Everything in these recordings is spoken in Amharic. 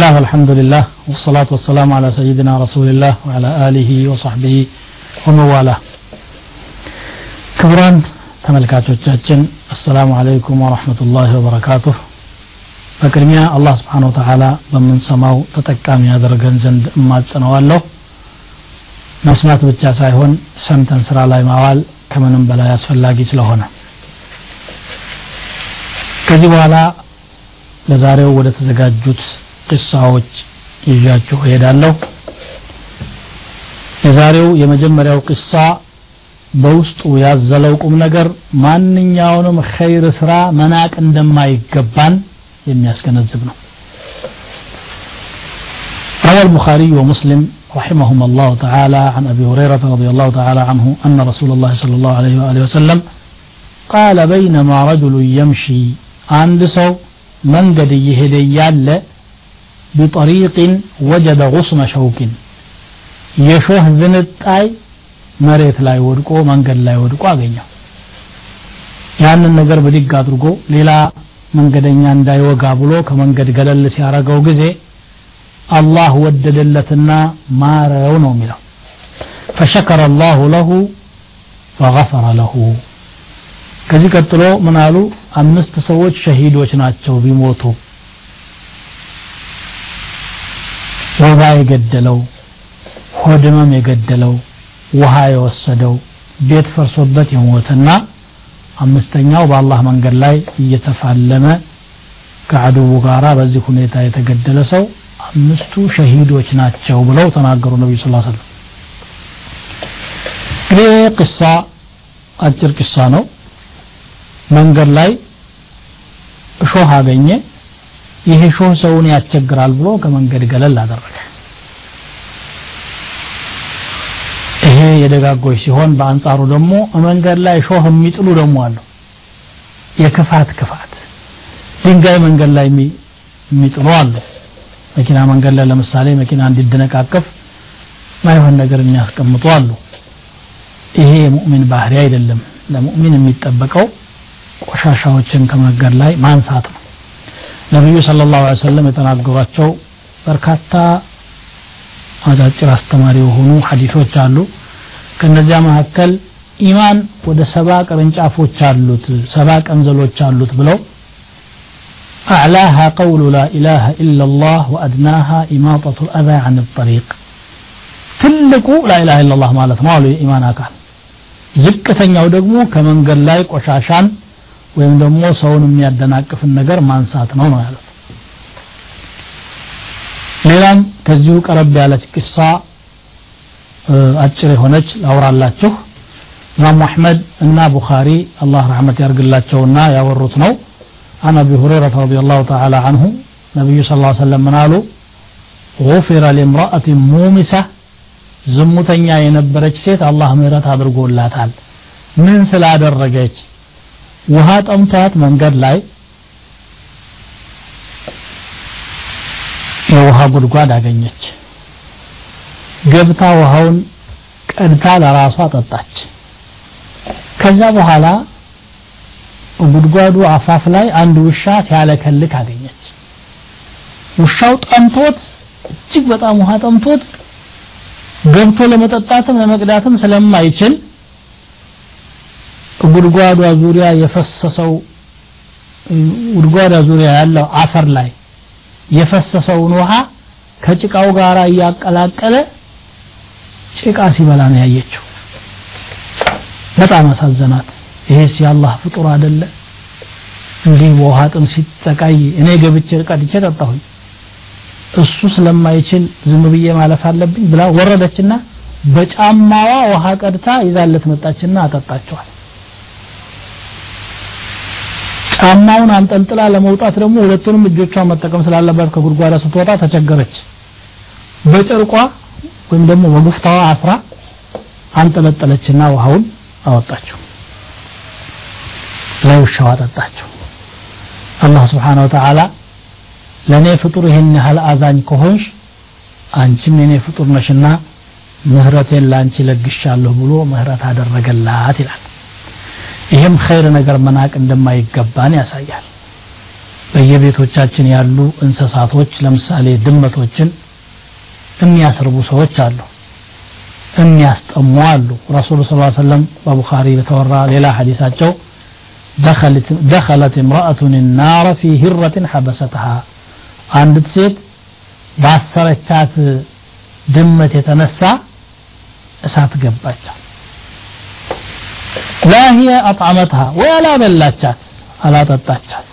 الله والحمد لله والصلاة والسلام على سيدنا رسول الله وعلى آله وصحبه ومن والاه ክቡራን ተመልካቾቻችን አሰላሙ አለይኩም ወረሕመቱላሂ ወበረካቱህ በቅድሚያ አላህ ስብሓን ወተዓላ በምንሰማው ተጠቃሚ ያደርገን ዘንድ እማጽነዋለሁ መስማት ብቻ ሳይሆን ሰምተን ስራ ላይ ማዋል ከምንም በላይ አስፈላጊ ስለሆነ ከዚህ በኋላ ለዛሬው ወደ ተዘጋጁት ቅሳዎች ይዣችሁ እሄዳለሁ የዛሬው የመጀመሪያው ቅሳ በውስጡ ያዘለው ቁም ነገር ማንኛውንም ኸይር ስራ መናቅ እንደማይገባን የሚያስገነዝብ ነው روى البخاري ومسلم رحمهما الله تعالى عن أبي هريرة رضي الله تعالى عنه أن رسول الله صلى الله عليه وآله وسلم قال بينما رجل يمشي عند سو من قد يهدي يال ቢጠሪቅን ወጀደ ጉስመ ሸውቅን የሾህ ዝንጣይ መሬት ላይ ወድቆ መንገድ ላይ ወድቆ አገኘው። ያንን ነገር ብድግ አድርጎ ሌላ መንገደኛ እንዳይወጋ ብሎ ከመንገድ ገለል ሲያረገው ጊዜ አላህ ወደደለትና ማረው ነው የሚለው። ፈሸከረ አላሁ ለሁ ፈገፈረ ለሁ። ከዚህ ቀጥሎ ምን አሉ? አምስት ሰዎች ሸሂዶች ናቸው ቢሞቱ። ወባ የገደለው ሆድመም የገደለው ውሃ የወሰደው ቤት ፈርሶበት የሞተና አምስተኛው በአላህ መንገድ ላይ እየተፋለመ ከአድቡ ጋራ በዚህ ሁኔታ የተገደለ ሰው አምስቱ ሸሂዶች ናቸው ብለው ተናገሩ ነቢዩ ስ ሰለም እንግዲህ ቅሳ አጭር ቅሳ ነው። መንገድ ላይ እሾህ አገኘ ይህ እሾህ ሰውን ያስቸግራል ብሎ ከመንገድ ገለል አደረገ። ይሄ የደጋጎች ሲሆን በአንጻሩ ደግሞ መንገድ ላይ ሾህ የሚጥሉ ደግሞ አሉ። የክፋት ክፋት ድንጋይ መንገድ ላይ የሚጥሉ አሉ። መኪና መንገድ ላይ ለምሳሌ መኪና እንዲደነቃቀፍ ማይሆን ነገር የሚያስቀምጡ አሉ። ይሄ የሙእሚን ባህሪ አይደለም። ለሙእሚን የሚጠበቀው ቆሻሻዎችን ከመንገድ ላይ ማንሳት ነው ነቢዩ ስለ ላሁ ሰለም የተናገሯቸው በርካታ አጫጭር አስተማሪ የሆኑ ሐዲሶች አሉ ከነዚያ መካከል ኢማን ወደ ሰባ ቅርንጫፎች አሉት ሰባ ቀንዘሎች አሉት ብለው أعلاها قول لا إله إلا الله وأدناها إماطة الأذى عن الطريق ትልቁ ላኢላሃ ኢላላህ ማለት ነው አሉ የኢማን አካል ዝቅተኛው ደግሞ ከመንገድ ላይ ቆሻሻን ወይም ደግሞ ሰውን የሚያደናቅፍን ነገር ማንሳት ነው ነው ያሉት ሌላም ከዚሁ ቀረብ ያለች ቅሳ አጭር የሆነች ላውራላችሁ ኢማሙ አሕመድ እና ቡኻሪ አላህ ረሕመት ያርግላቸውና ያወሩት ነው عن أبي هريرة رضي الله تعالى عنه نبي صلى الله عليه وسلم منالو غفر لامرأة مومسة ዝሙተኛ የነበረች ሴት አላህ ምህረት አድርጎላታል ምን ስላደረገች ውሃ ጠምቷት መንገድ ላይ የውሃ ጉድጓድ አገኘች። ገብታ ውሃውን ቀድታ ለራሷ ጠጣች። ከዛ በኋላ ጉድጓዱ አፋፍ ላይ አንድ ውሻ ሲያለከልክ አገኘች። ውሻው ጠምቶት እጅግ በጣም ውሃ ጠምቶት ገብቶ ለመጠጣትም ለመቅዳትም ስለማይችል ጉድጓዷ ዙሪያ የፈሰሰው ጉድጓዷ ዙሪያ ያለው አፈር ላይ የፈሰሰውን ውሃ ከጭቃው ጋር እያቀላቀለ ጭቃ ሲበላ ነው ያየችው። በጣም አሳዘናት። ይሄስ የአላህ ፍጡር አይደለ? እንዲህ በውሃ ጥም ሲጠቃይ እኔ ገብቼ ቀድቼ ጠጣሁኝ። እሱ ስለማይችል ዝም ብዬ ማለፍ አለብኝ ብላ ወረደችና በጫማዋ ውሃ ቀድታ ይዛለት መጣችና አጠጣቸዋል ጫማውን አንጠልጥላ ለመውጣት ደግሞ ሁለቱንም እጆቿን መጠቀም ስላለባት ከጉድጓዳ ስትወጣ ተቸገረች። በጨርቋ ወይም ደግሞ በጉፍታዋ አስራ አንጠለጠለችና ውሃውን አወጣቸው ለውሻው አጠጣቸው አላህ ስብሓን ወተዓላ ለእኔ ፍጡር ይህን ያህል አዛኝ ከሆንሽ አንቺም የኔ ፍጡር ነሽና ምህረቴን ለአንቺ ለግሻለሁ ብሎ ምህረት አደረገላት ይላል ይህም ኸይር ነገር መናቅ እንደማይገባን ያሳያል። በየቤቶቻችን ያሉ እንስሳቶች ለምሳሌ ድመቶችን የሚያስርቡ ሰዎች አሉ የሚያስጠሙ አሉ። ረሱሉ ስ ሰለም በቡኻሪ በተወራ ሌላ ሐዲሳቸው ደኸለት እምረአቱን ናረ ፊ ሂረትን ሐበሰትሃ አንዲት ሴት ባሰረቻት ድመት የተነሳ እሳት ገባች። ላ ሂየ አጥዓመትሃ ወይ አላበላቻት አላጠጣቻት።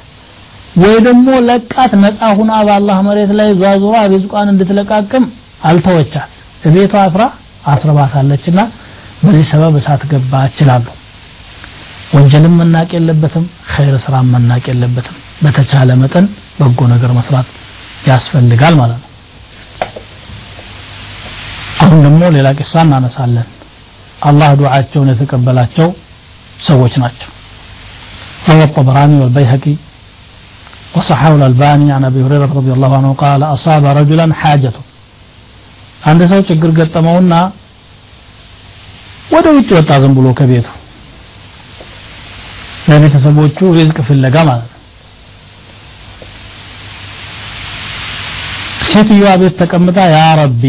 ወይ ደግሞ ለቃት ነፃ ሁና በአላህ መሬት ላይ ዟዙራ ሪዝቋን እንድትለቃቅም አልተወቻት። እቤቷ አስራ አስረባታለችና በዚህ ሰበብ እሳት ገባ ይችላሉ ወንጀልም መናቅ የለበትም ኸይር ስራ መናቅ የለበትም። በተቻለ መጠን በጎ ነገር መስራት ያስፈልጋል ማለት ነው። አሁን ደግሞ ሌላ ቂሳ እናነሳለን። አላህ ዱዓቸውን የተቀበላቸው ሰዎች ናቸው روى الطبراني والبيهقي وصححه الألباني عن أبي هريرة رضي الله عنه قال أصاب رجلا حاجته አንድ ሰው ችግር ገጠመውና ወደ ውጭ ወጣ ዝም ብሎ ከቤቱ ለቤተሰቦቹ ሪዝቅ ፍለጋ ማለት ነው ሴትዮዋ ቤት ተቀምጣ ያ ረቢ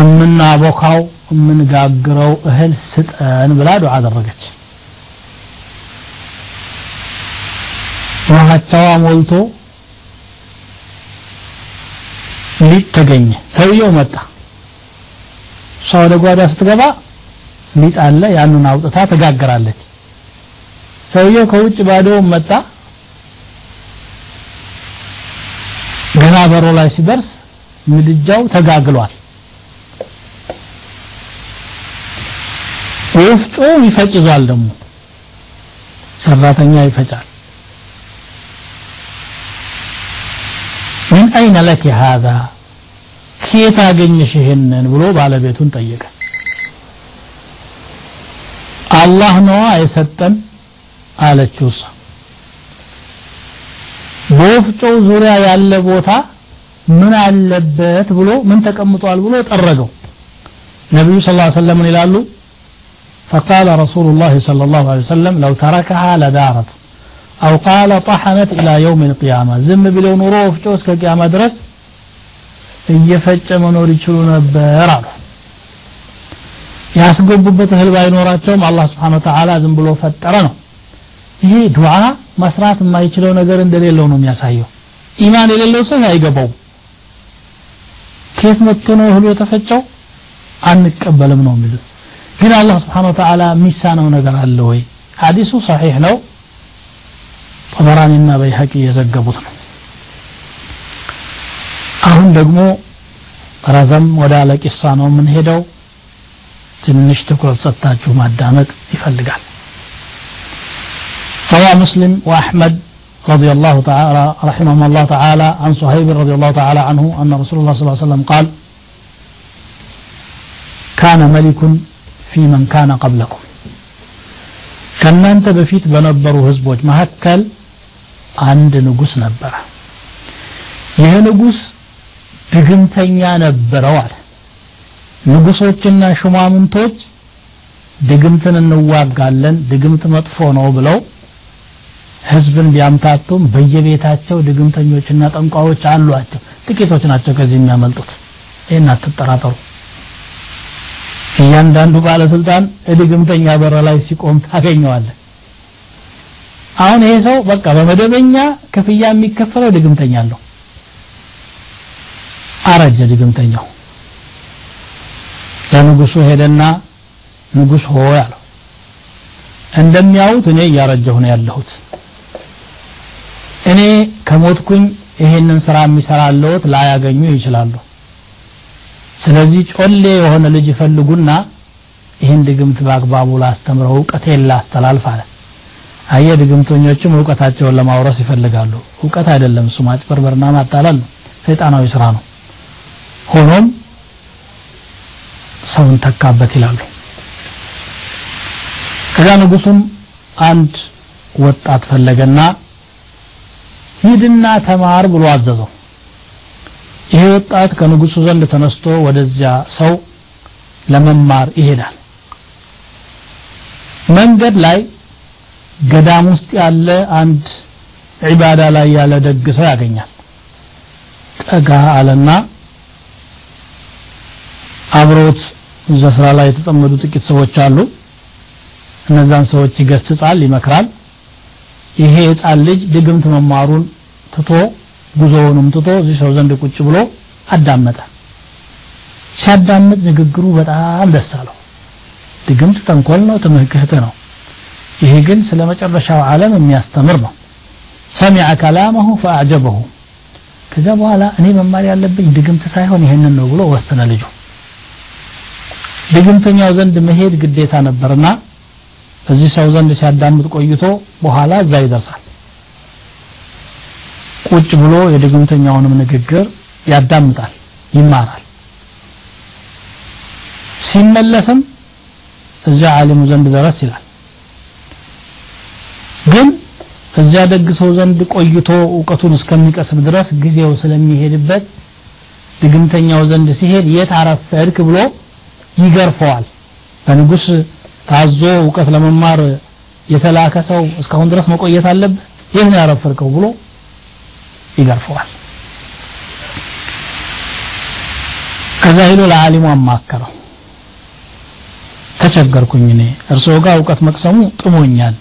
እምናቦካው የምንጋግረው እህል ስጠን ብላ ዱዓ አደረገች። ውሃቸዋ ሞልቶ ሊጥ ተገኘ። ሰውየው መጣ። እሷ ወደ ጓዳ ስትገባ ሊጥ አለ ያንን አውጥታ ተጋግራለች። ሰውየው ከውጭ ባዶውን መጣ። ገና በሮ ላይ ሲደርስ ምድጃው ተጋግሏል ወፍጮ ይፈጭዟል ደግሞ። ሰራተኛ ይፈጫል። ምን አይነ ለክ ሃዛ ከየት አገኘሽ ይሄንን ብሎ ባለቤቱን ጠየቀ። አላህ ነዋ የሰጠን አለችው እሷ። በወፍጮ ዙሪያ ያለ ቦታ ምን አለበት ብሎ ምን ተቀምጧል ብሎ ጠረገው። ነቢዩ ስ ሰለም ይላሉ? فقال رسول الله صلى الله عليه وسلم لو تركها لدارت أو قال طحنت إلى يوم القيامة زم بلو نورو وفجو اسك قيامة درس እየፈጨ መኖር ይችሉ ነበር አሉ ያስገቡበት እህል ባይኖራቸውም አላህ ስብሓን ወተዓላ ዝም ብሎ ፈጠረ ነው ይሄ ዱዓ መስራት የማይችለው ነገር እንደሌለው ነው የሚያሳየው ኢማን የሌለው ሰው አይገባው ከየት መጥቶ ነው እህሉ የተፈጨው አንቀበልም ነው የሚሉት ግን አላህ ስብሓን ወተዓላ የሚሳነው ነገር አለ ወይ ሀዲሱ ሰሒሕ ነው ጠበራኒና በይሐቂ የዘገቡት ነው አሁን ደግሞ ረዘም ወዳለ ቂሳ ነው የምንሄደው ትንሽ ትኩረት ሰጥታችሁ ማዳመጥ ይፈልጋል روى مسلم وأحمد رضي الله تعالى رحمهم الله تعالى عن صهيب رضي الله تعالى عنه أن رسول الله صلى الله عليه وسلم قال كان ملك ፊመን ካነ ቀብለኩም ከእናንተ በፊት በነበሩ ህዝቦች መካከል አንድ ንጉስ ነበረ። ይህ ንጉስ ድግምተኛ ነበረዋል ንጉሶችና ሹማምንቶች ድግምትን እንዋጋለን ድግምት መጥፎ ነው ብለው ህዝብን ቢያምታቱም በየቤታቸው ድግምተኞችና ጠንቋዎች አሏቸው። ጥቂቶች ናቸው ከዚህ የሚያመልጡት። ይህን አትጠራጠሩ። እያንዳንዱ ባለስልጣን ድግምተኛ በር ላይ ሲቆም ታገኘዋለን አሁን ይሄ ሰው በቃ በመደበኛ ክፍያ የሚከፈለው ድግምተኛ አለው። አረጀ ድግምተኛው ለንጉሱ ሄደና ንጉስ ሆይ አለው። እንደሚያዩት እኔ እያረጀሁ ነው ያለሁት። እኔ ከሞትኩኝ ይሄንን ስራ የሚሰራለውት ላያገኙ ይችላሉ ስለዚህ ጮሌ የሆነ ልጅ ይፈልጉና ይህን ድግምት በአግባቡ ላስተምረው እውቀቴን ላስተላልፍ አለ። አየ ድግምተኞችም እውቀታቸውን ለማውረስ ይፈልጋሉ። እውቀት አይደለም እሱ ማጭበርበርና ማታለል ነው። ሰይጣናዊ ስራ ነው። ሆኖም ሰውን ተካበት ይላሉ። ከዛ ንጉሱም አንድ ወጣት ፈለገና ሂድና ተማር ብሎ አዘዘው ይሄ ወጣት ከንጉሱ ዘንድ ተነስቶ ወደዚያ ሰው ለመማር ይሄዳል። መንገድ ላይ ገዳም ውስጥ ያለ አንድ ዒባዳ ላይ ያለ ደግ ሰው ያገኛል። ጠጋ አለና አብሮት እዛ ስራ ላይ የተጠመዱ ጥቂት ሰዎች አሉ። እነዛን ሰዎች ይገስጻል ይመክራል። ይሄ ህፃን ልጅ ድግምት መማሩን ትቶ ጉዞውንም ትቶ እዚህ ሰው ዘንድ ቁጭ ብሎ አዳመጠ። ሲያዳምጥ ንግግሩ በጣም ደስ አለው። ድግምት ተንኮል ነው ትምህርት ነው። ይሄ ግን ስለ መጨረሻው ዓለም የሚያስተምር ነው። ሰሚዐ ከላመሁ ፈአዕጀበሁ። ከዛ በኋላ እኔ መማር ያለብኝ ድግምት ሳይሆን ይሄንን ነው ብሎ ወሰነ ልጁ። ድግምተኛው ዘንድ መሄድ ግዴታ ነበርና እዚህ ሰው ዘንድ ሲያዳምጥ ቆይቶ በኋላ እዛ ይደርሳል ቁጭ ብሎ የድግምተኛውንም ንግግር ያዳምጣል ይማራል። ሲመለስም እዚያ ዓሊሙ ዘንድ ደረስ ይላል። ግን እዚያ ደግ ሰው ዘንድ ቆይቶ እውቀቱን እስከሚቀስም ድረስ ጊዜው ስለሚሄድበት ድግምተኛው ዘንድ ሲሄድ የት አረፈድክ ብሎ ይገርፈዋል። በንጉስ ታዞ እውቀት ለመማር የተላከ ሰው እስካሁን ድረስ መቆየት አለብህ? የት ነው ያረፈርከው ብሎ ይገርፈዋል። ከዛ ሄዶ ለዓሊሙ አማከረው። ተቸገርኩኝ እኔ። እርስዎ ጋር እውቀት መቅሰሙ ጥሞኛል።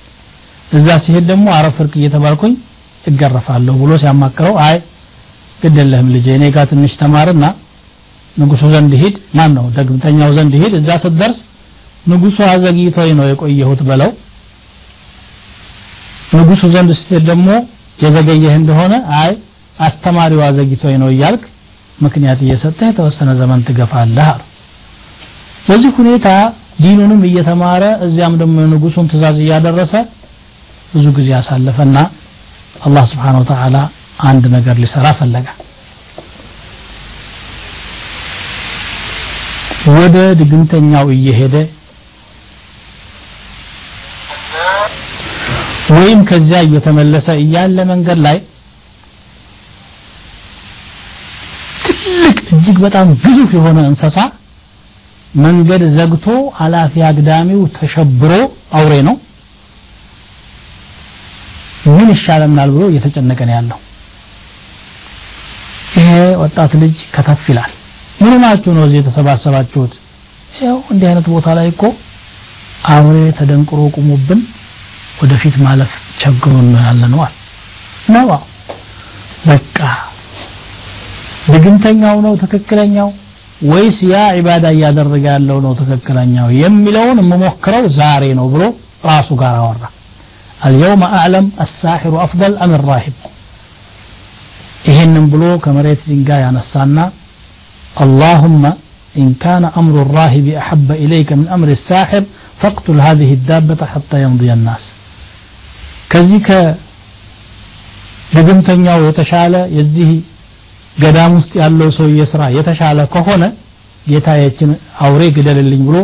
እዛ ሲሄድ ደግሞ አረፍርክ እየተባልኩኝ እገረፋለሁ ብሎ ሲያማክረው አይ ግድ የለህም ልጄ እኔ ጋር ትንሽ ተማርና ንጉሱ ዘንድ ሂድ። ማን ነው ደግምተኛው ዘንድ ሂድ። እዛ ስትደርስ ንጉሱ አዘግይቶኝ ነው የቆየሁት በለው ንጉሱ ዘንድ ስትሄድ ደግሞ የዘገየህ እንደሆነ አይ አስተማሪው አዘግይቶኝ ነው እያልክ ምክንያት እየሰጠህ የተወሰነ ዘመን ትገፋለህ በዚህ ሁኔታ ዲኑንም እየተማረ እዚያም ደግሞ የንጉሱን ትእዛዝ እያደረሰ ብዙ ጊዜ አሳለፈና አላህ ስብሓን ወተዓላ አንድ ነገር ሊሰራ ፈለገ። ወደ ድግምተኛው እየሄደ ወይም ከዚያ እየተመለሰ እያለ መንገድ ላይ ትልቅ እጅግ በጣም ግዙፍ የሆነ እንስሳ መንገድ ዘግቶ አላፊ አግዳሚው ተሸብሮ አውሬ ነው። ምን ይሻለናል ብሎ እየተጨነቀ ነው ያለው? ይሄ ወጣት ልጅ ከተፍ ይላል። ምን ናችሁ ነው እዚህ የተሰባሰባችሁት? ያው እንዲህ አይነት ቦታ ላይ እኮ አውሬ ተደንቅሮ ቁሞብን ወደፊት ማለፍ ቸግሮን ነው ያለ ነው አለ ነው በቃ ድግምተኛው ነው ትክክለኛው ወይስ ያ ዒባዳ እያደረገ ያለው ነው ትክክለኛው የሚለውን የምሞክረው ዛሬ ነው ብሎ ራሱ ጋር አወራ اليوم أعلم الساحر أفضل أم الراهب ይህንን ብሎ ከመሬት ድንጋይ ያነሳና اللهم إن كان أمر الراهب أحب إليك من أمر الساحر فاقتل هذه الدابة حتى يمضي الناس ከዚህ ከድግምተኛው የተሻለ የዚህ ገዳም ውስጥ ያለው ሰውዬ ስራ የተሻለ ከሆነ ጌታዬችን አውሬ ግደልልኝ ብሎ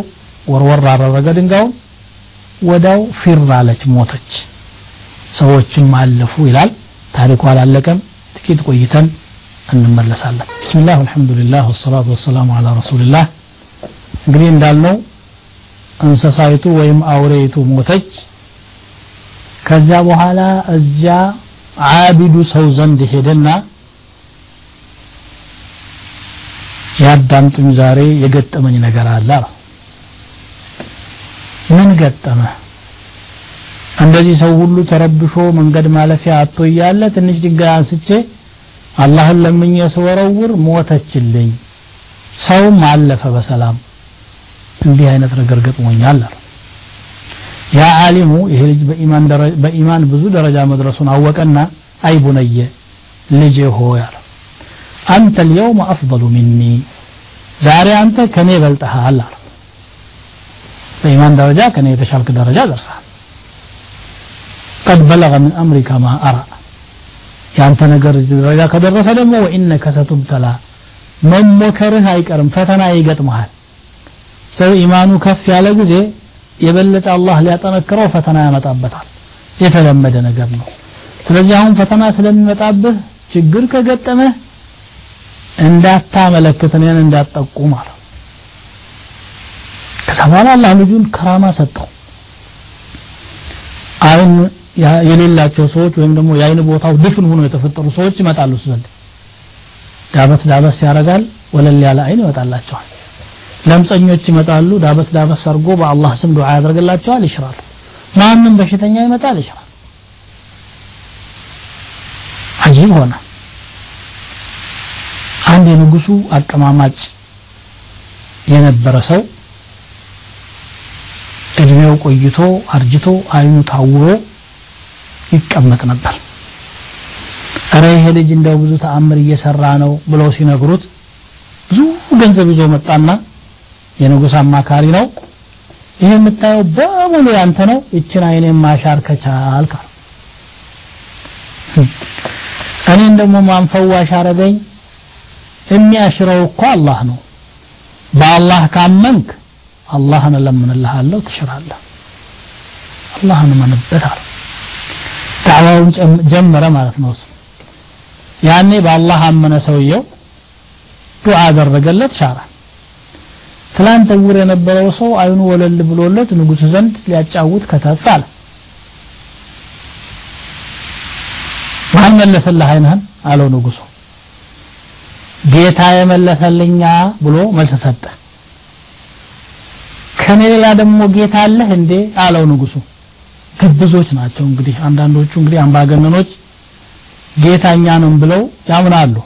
ወርወር አደረገ ድንጋዩን። ወዳው ፊር አለች ሞተች። ሰዎችም አለፉ ይላል። ታሪኩ አላለቀም። ጥቂት ቆይተን እንመለሳለን። ብስሚላህ አልሐምዱሊላህ ወሰላቱ ወሰላሙ አላ ረሱልላህ እንግዲህ እንዳልነው እንስሳይቱ ወይም አውሬይቱ ሞተች ከዚያ በኋላ እዚያ አቢዱ ሰው ዘንድ ሄደና ያዳምጡኝ ዛሬ የገጠመኝ ነገር አለ። ምን ገጠመ? እንደዚህ ሰው ሁሉ ተረብሾ መንገድ ማለፊያ አጥቶ እያለ ትንሽ ድንጋይ አንስቼ አላህን ለምኜ ስወረውር ሞተችልኝ። ሰውም አለፈ በሰላም። እንዲህ አይነት ነገር ገጥሞኛል አለ ያ ዓሊሙ ይሄ ልጅ በኢማን በኢማን ብዙ ደረጃ መድረሱን አወቀና አይ ቡነየ ልጄ ሆይ አለ አንተ اليوم أفضل مني ዛሬ አንተ ከኔ በልጠሃል አለ በኢማን ደረጃ ከኔ የተሻልክ ደረጃ ደርሰሃል قد بلغ من أمرك ما أرى ያንተ ነገር ደረጃ ከደረሰ ደግሞ ወኢነከ ሰቱብተላ መሞከርህ አይቀርም ፈተና ይገጥመሃል ሰው ኢማኑ ከፍ ያለ ጊዜ የበለጠ አላህ ሊያጠነክረው ፈተና ያመጣበታል። የተለመደ ነገር ነው። ስለዚህ አሁን ፈተና ስለሚመጣብህ ችግር ከገጠመህ እንዳታመለክት እኔን እንዳትጠቁም አለ ከዛ በኋላ አላህ ልጁን ከራማ ሰጠው። አይን የሌላቸው ሰዎች ወይም ደግሞ የአይን ቦታው ድፍን ሆኖ የተፈጠሩ ሰዎች ይመጣሉ እሱ ዘንድ። ዳበስ ዳበስ ያደርጋል ወለል ያለ አይን ይወጣላቸዋል ለምጸኞች ይመጣሉ። ዳበስ ዳበስ አድርጎ በአላህ ስም ዱዓ ያደርግላቸዋል። ይሽራል። ማንም በሽተኛ ይመጣል ይሽራል። አጂብ ሆነ። አንድ የንጉሱ አቀማማጭ የነበረ ሰው እድሜው ቆይቶ አርጅቶ አይኑ ታውሮ ይቀመጥ ነበር። እረ ይሄ ልጅ እንደው ብዙ ተአምር እየሰራ ነው ብለው ሲነግሩት ብዙ ገንዘብ ይዞ መጣና የንጉስ አማካሪ ነው። ይሄ የምታየው በሙሉ ያንተ ነው። እችን አይኔን ማሻር ከቻልክ እኔን ደግሞ ማንፈዋሽ አረገኝ የሚያሽረው እኮ አላህ ነው። በአላህ ካመንክ አላህን እለምንልሃለሁ ትሽራለህ። አላህን እመንበት ዳዕዋውን ጀመረ ማለት ነው ያኔ በአላህ አመነ ሰውየው። ዱዓ አደረገለት ሻራ ትላንት እውር የነበረው ሰው አይኑ ወለል ብሎለት ንጉስ ዘንድ ሊያጫውት ከተፍ አለ። ማን መለሰልህ አይንህን? አለው ንጉሱ ጌታ የመለሰልኛ ብሎ መልስ ሰጠ። ከኔ ሌላ ደግሞ ጌታ አለህ እንዴ? አለው ንጉሱ ግብዞች ናቸው እንግዲህ አንዳንዶቹ እንግዲህ አምባገነኖች ጌታኛ ነው ብለው ያምናሉ።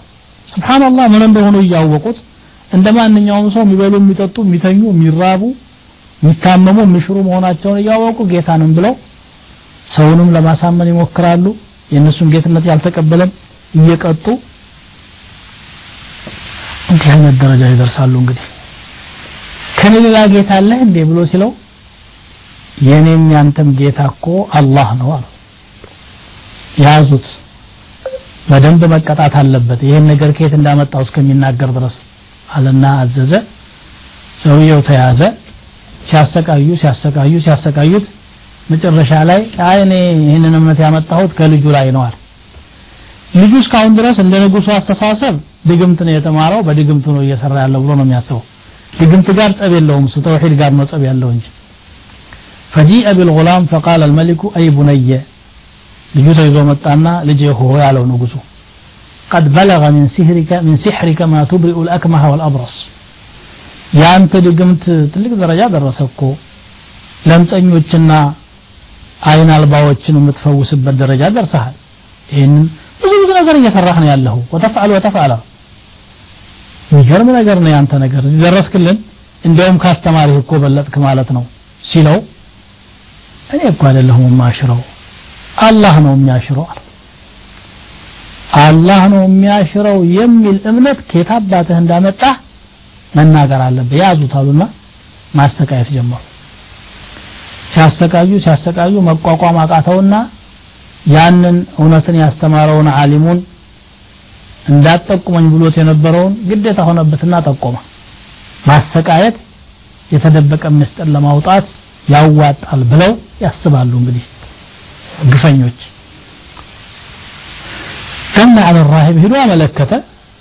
ስብሓንላህ ምን እንደሆኑ እያወቁት እንደ ማንኛውም ሰው የሚበሉ የሚጠጡ የሚተኙ የሚራቡ የሚታመሙ የሚሽሩ መሆናቸውን እያወቁ ጌታ ነን ብለው ሰውንም ለማሳመን ይሞክራሉ። የእነሱን ጌትነት ያልተቀበለም እየቀጡ እንዲህ አይነት ደረጃ ይደርሳሉ እንግዲህ። ከኔ ሌላ ጌታ አለህ እንዴ ብሎ ሲለው የኔም ያንተም ጌታ እኮ አላህ ነው አሉ። ያዙት። በደንብ መቀጣት አለበት። ይሄን ነገር ከየት እንዳመጣው እስከሚናገር ድረስ አለና አዘዘ ሰውየው ተያዘ ሲያሰቃዩ ሲያሰቃዩ ሲያሰቃዩት መጨረሻ ላይ አይ እኔ ይህንን እምነት ያመጣሁት ከልጁ ላይ ነው አለ ልጁ እስካሁን ድረስ እንደ ንጉሱ አስተሳሰብ ድግምት ነው የተማረው በድግምት ነው እየሰራ ያለው ብሎ ነው የሚያስበው ድግምት ጋር ጠብ የለውም እሱ ተውሂድ ጋር ነው ጠብ ያለው እንጂ فجيء بالغلام فقال الملك أي بني ልጁ ተይዞ መጣና ልጄ ሆይ ያለው ንጉሱ قد بلغ من سحرك من سحرك ما تبرئ الأكمه والأبرص ያንተ ድግምት ትልቅ ደረጃ ደረሰ እኮ ለምጠኞችና አይን አልባዎችን የምትፈውስበት ደረጃ ደርሰሃል ይህንን ብዙ ብዙ ነገር እየሰራህ ነው ያለሁ ወተፍዓል ወተፍዓላ የሚገርም ነገር ነው ያንተ ነገር ደረስክልን እንዲያውም ካስተማሪህ እኮ በለጥክ ማለት ነው ሲለው እኔ እኮ አይደለሁም የማሽረው አላህ ነው የሚያሽረው አላህ ነው የሚያሽረው የሚል እምነት ከየት አባትህ እንዳመጣ መናገር አለብህ። ያዙት አሉና ማስተቃየት ጀመሩ። ሲያሰቃዩ ሲያሰቃዩ መቋቋም አቃተውና ያንን እውነትን ያስተማረውን አሊሙን እንዳጠቁመኝ ብሎት የነበረውን ግዴታ ሆነበትና ጠቆመ። ማሰቃየት የተደበቀ ምስጢር ለማውጣት ያዋጣል ብለው ያስባሉ። እንግዲህ ግፈኞች ገና አለ ሄዶ አመለከተ።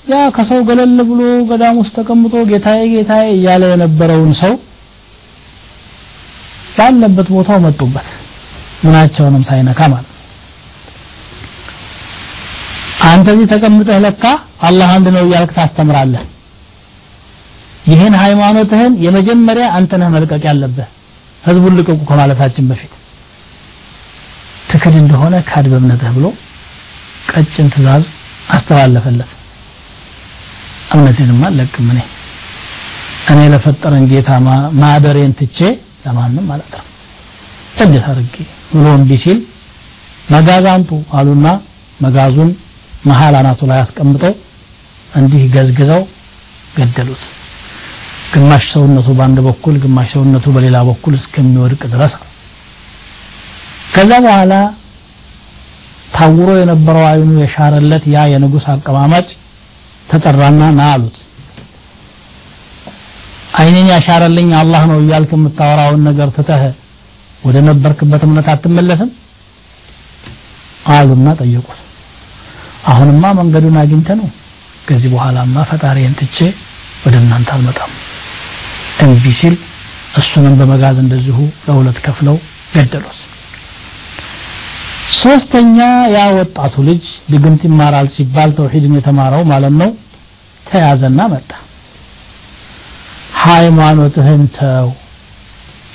ያ ከሰው ገለል ብሎ ገዳም ውስጥ ተቀምጦ ጌታዬ ጌታዬ እያለ የነበረውን ሰው ባለበት ቦታው መጡበት። ምናቸውንም ሳይነካ ማለት አንተ እዚህ ተቀምጠህ ለካ አላህ አንድ ነው እያልክ ታስተምራለህ። ይህን ሃይማኖትህን የመጀመሪያ አንተ ነህ መልቀቅ ያለብህ። ህዝቡን ልቀቁ ከማለታችን በፊት ትክድ እንደሆነ ካድ በእምነትህ ብሎ ቀጭን ትእዛዝ አስተላለፈለት። እምነቴንማ አለቅም እኔ። እኔ ለፈጠረን ጌታ ማደሬን ትቼ ለማንም ነው እንዴት አድርጌ ብሎ እምቢ ሲል መጋዝ አምጡ አሉና መጋዙን መሀል አናቱ ላይ አስቀምጠው እንዲህ ገዝግዘው ገደሉት። ግማሽ ሰውነቱ በአንድ በኩል ግማሽ ሰውነቱ በሌላ በኩል እስከሚወድቅ ድረስ ከዛ በኋላ ታውሮ የነበረው አይኑ የሻረለት ያ የንጉስ አቀማማጭ ተጠራና ና አሉት። አይኔን ያሻረልኝ አላህ ነው እያልክ የምታወራውን ነገር ትተህ ወደ ነበርክበት እምነት አትመለስም? አሉና ጠየቁት። አሁንማ መንገዱን አግኝተ ነው። ከዚህ በኋላማ ፈጣሪን ትቼ ወደ እናንተ አልመጣም። እምቢ ሲል እሱንም በመጋዝ እንደዚሁ ለሁለት ከፍለው ገደሉት ሶስተኛ ያ ወጣቱ ልጅ ድግምት ይማራል ሲባል ተውሂድን የተማረው ማለት ነው። ተያዘና መጣ። ሃይማኖትህን ተው።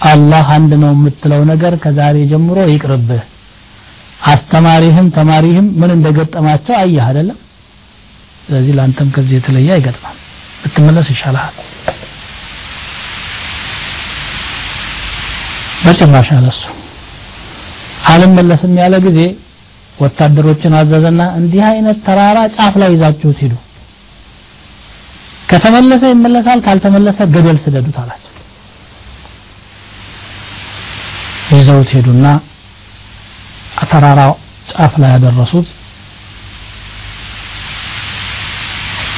አላህ አንድ ነው የምትለው ነገር ከዛሬ ጀምሮ ይቅርብህ። አስተማሪህም ተማሪህም ምን እንደገጠማቸው አየህ አይደለም? ስለዚህ ለአንተም ከዚህ የተለየ አይገጥማም ብትመለስ ይሻልሃል። በጭራሽ አለሱ አልመለስም ያለ ጊዜ ወታደሮችን አዘዘና እንዲህ አይነት ተራራ ጫፍ ላይ ይዛችሁት ሂዱ። ከተመለሰ ይመለሳል ካልተመለሰ ገደል ስደዱት አላቸው። ይዘውት ሄዱና ተራራው ጫፍ ላይ ያደረሱት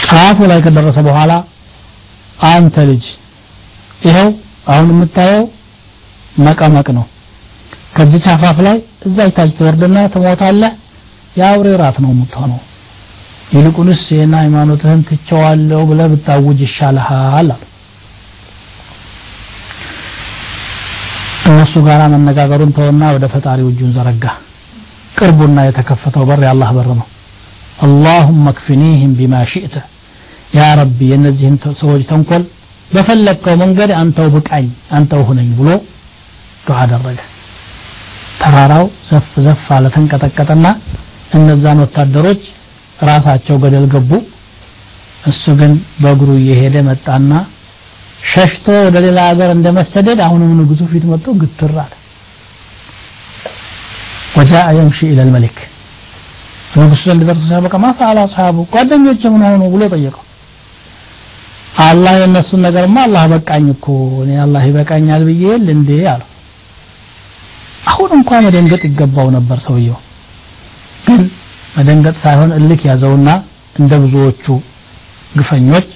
ጫፉ ላይ ከደረሰ በኋላ አንተ ልጅ ይኸው አሁን የምታየው መቀመቅ ነው ከዚህ አፋፍ ላይ እዛ ይታች ትወርድና ትሞታለህ። የአውሬ ራት ነው የምትሆነው። ይልቁንስ ይህን ሃይማኖትህን ትቸዋለሁ ብለ ብታውጅ ይሻልሃል አሉ እነሱ ጋር መነጋገሩን ተወና ወደ ፈጣሪው እጁን ዘረጋ። ቅርቡና የተከፈተው በር የአላህ በር ነው። አላሁመ ክፍኒህም ቢማ ሽእተ ያ ረቢ የእነዚህን ሰዎች ተንኮል በፈለግከው መንገድ አንተው ብቃኝ አንተው ሁነኝ ብሎ ዱዓ አደረገ። ተራራው ዘፍ ዘፍ አለ ተንቀጠቀጠና እነዛን ወታደሮች ራሳቸው ገደል ገቡ። እሱ ግን በእግሩ እየሄደ መጣና ሸሽቶ ወደ ሌላ ሀገር እንደመሰደድ አሁንም ንጉሱ ፊት መጥቶ ግትር አለ። ወጃአ የምሺ ኢለ ልመሊክ ንጉሱ ዘንድ ደርሶ ሲያበቃ ማፈአል አስሓቡ? ጓደኞች ምን ሆኑ ብሎ ጠየቀው። አላህ የእነሱን ነገርማ አላህ በቃኝ እኮ እኔ አላህ ይበቃኛል ብዬ እንዴ አለው አሁን እንኳን መደንገጥ ይገባው ነበር ሰውየው። ግን መደንገጥ ሳይሆን እልክ ያዘውና እንደ ብዙዎቹ ግፈኞች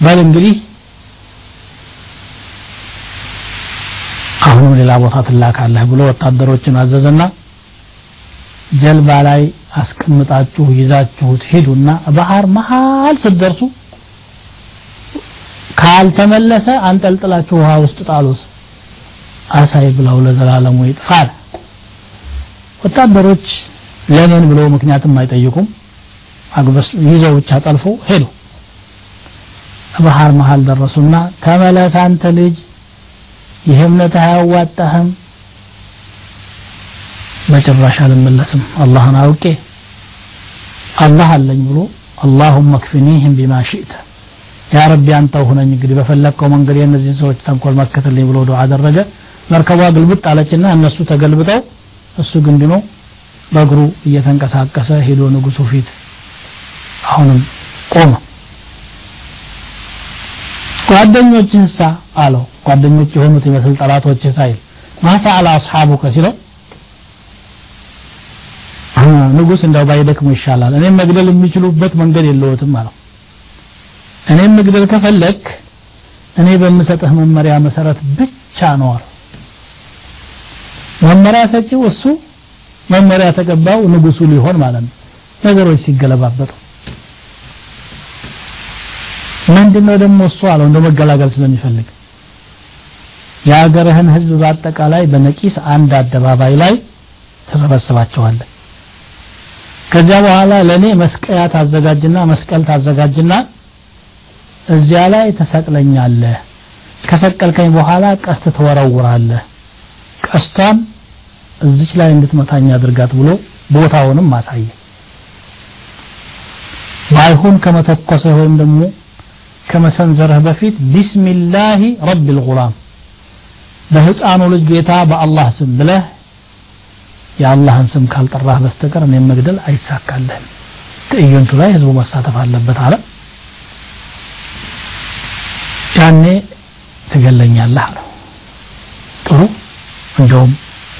በል እንግዲህ አሁንም ሌላ ቦታ ትላካለህ ብሎ ወታደሮችን አዘዘና ጀልባ ላይ አስቀምጣችሁ ይዛችሁት ሂዱና ባህር መሃል ስትደርሱ ካልተመለሰ አንጠልጥላችሁ ውሃ ውስጥ ጣሉት አሳይ ብለው ለዘላለሙ ይጥፋል ወታደሮች ለምን ብለው ምክንያትም አይጠይቁም። አግበስ ይዘው ብቻ ጠልፎ ሄዱ። ባህር መሃል ደረሱና ተመለስ አንተ ልጅ ይህ እምነትህ አያዋጣህም። በጭራሽ አልመለስም። አላህን አውቄ አላህ አለኝ ብሎ አላሁመ ክፍኒህም ቢማ ሽእተ ያ ረቢ አንተው ሁነኝ እንግዲህ በፈለግከው መንገድ የእነዚህን ሰዎች ተንኮል መከተልኝ ብሎ ዱዓ አደረገ መርከቧ ግልብጥ አለችና እነሱ ተገልብጠው እሱ ግን ድኖ በእግሩ እየተንቀሳቀሰ ሄዶ ንጉሱ ፊት አሁንም ቆመ። ጓደኞችህሳ አለው። ጓደኞች የሆኑት ይመስል ጠላቶችህ ሳይል ማፈዓለ አስሓቡከ ሲለው ንጉስ እንዳው ባይደክሙ ይሻላል እኔም መግደል የሚችሉበት መንገድ የለውትም አለው። እኔም መግደል ከፈለክ እኔ በምሰጥህ መመሪያ መሰረት ብቻ ነው መመሪያ ሰጪው እሱ መመሪያ ተቀባዩ ንጉሱ ሊሆን ማለት ነው። ነገሮች ሲገለባበጡ። ምንድነው ደግሞ እሱ አለው እንደ መገላገል ስለሚፈልግ። የሀገርህን ህዝብ በአጠቃላይ በነቂስ አንድ አደባባይ ላይ ተሰበስባቸዋለህ ከዚያ በኋላ ለኔ መስቀያ ታዘጋጅና መስቀል ታዘጋጅና እዚያ ላይ ተሰቅለኛለህ። ከሰቀልከኝ በኋላ ቀስት ትወረውራለህ ቀስቷን እዚች ላይ እንድትመታኝ አድርጋት ብሎ ቦታውንም ማሳየ ባይሁን ከመተኮሰ ወይም ደግሞ ከመሰንዘርህ በፊት ቢስሚላሂ ረቢል ጉላም በህፃኑ ልጅ ጌታ በአላህ ስም ብለህ የአላህን ስም ካልጠራህ በስተቀር እኔም መግደል አይሳካልህም። ትዕይንቱ ላይ ህዝቡ መሳተፍ አለበት አለ። ያኔ ትገለኛለህ አለው። ጥሩ እንደውም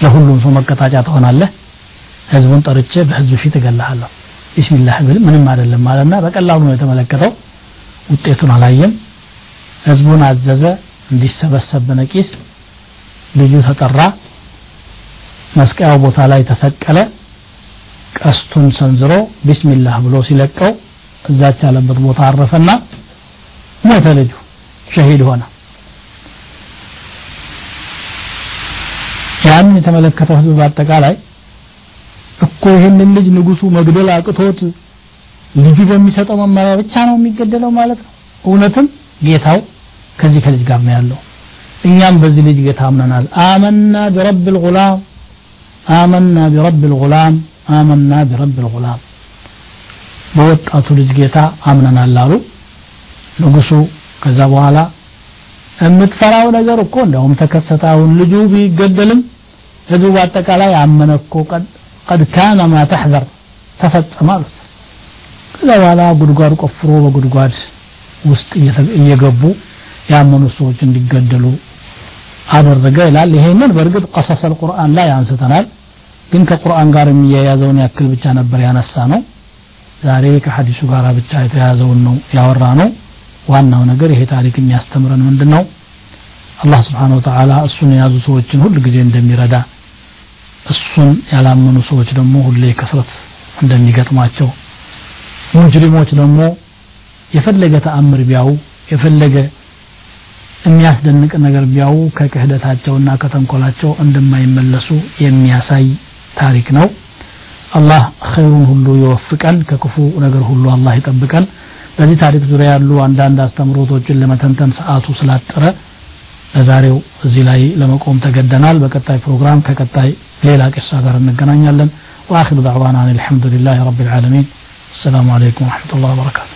ለሁሉም ሰው መቀጣጫ ትሆናለህ። ህዝቡን ጠርቼ በህዝብ ፊት እገልሃለሁ። ቢስሚላህ ብል ምንም አይደለም ማለትና በቀላሉ ነው የተመለከተው። ውጤቱን አላየም። ህዝቡን አዘዘ። እንዲሰበሰብ በነቂስ ልጁ ተጠራ። መስቀያው ቦታ ላይ ተሰቀለ። ቀስቱን ሰንዝሮ ቢስሚላህ ብሎ ሲለቀው እዛች ያለበት ቦታ አረፈና ሞተ ልጁ። ሸሂድ ሆነ ያንን የተመለከተው ህዝብ በአጠቃላይ ይህንን ልጅ ንጉሱ መግደል አቅቶት ልጁ በሚሰጠው መመሪያ ብቻ ነው የሚገደለው ማለት ነው። እውነትም ጌታው ከዚህ ከልጅ ጋር ነው ያለው። እኛም በዚህ ልጅ ጌታ አምነናል። አመና ቢረብ ልጉላም አመና ቢረብ ልጉላም አመና ቢረብ ልጉላም በወጣቱ ልጅ ጌታ አምነናል አሉ። ንጉሱ ከዛ በኋላ የምትፈራው ነገር እኮ እንደውም ተከሰተ። አሁን ልጁ ቢገደልም ህዝቡ በአጠቃላይ አመነ እኮ ቀድ ካነ ማ ተሕዘር ተፈጸመ አሉት። ከዛ በኋላ ጉድጓድ ቆፍሮ በጉድጓድ ውስጥ እየገቡ ያመኑ ሰዎች እንዲገደሉ አደረገ ይላል። ይሄንን በእርግጥ ቀሰስ አልቁርአን ላይ አንስተናል። ግን ከቁርአን ጋር የሚያያዘውን ያክል ብቻ ነበር ያነሳ ነው ዛሬ ከሐዲሱ ጋር ብቻ የተያዘውን ነው ያወራ ነው ዋናው ነገር ይሄ ታሪክ የሚያስተምረን ምንድን ነው አላህ ስብሓን ወተዓላ እሱን የያዙ ሰዎችን ሁል ጊዜ እንደሚረዳ እሱን ያላመኑ ሰዎች ደግሞ ሁሌ ከስረት እንደሚገጥማቸው ሙጅሪሞች ደግሞ የፈለገ ተአምር ቢያው የፈለገ የሚያስደንቅ ነገር ቢያው ከክህደታቸውና ከተንኮላቸው እንደማይመለሱ የሚያሳይ ታሪክ ነው። አላህ ኸይሩን ሁሉ ይወፍቀን ከክፉ ነገር ሁሉ አላህ ይጠብቀን። በዚህ ታሪክ ዙሪያ ያሉ አንዳንድ አስተምሮቶችን ለመተንተን ሰዓቱ ስላጠረ ለዛሬው እዚህ ላይ ለመቆም ተገደናል በቀጣይ ፕሮግራም ከቀጣይ ሌላ ቅሳ ጋር እንገናኛለን واخر دعوانا ان الحمد لله رب العالمين السلام عليكم ورحمه الله وبركاته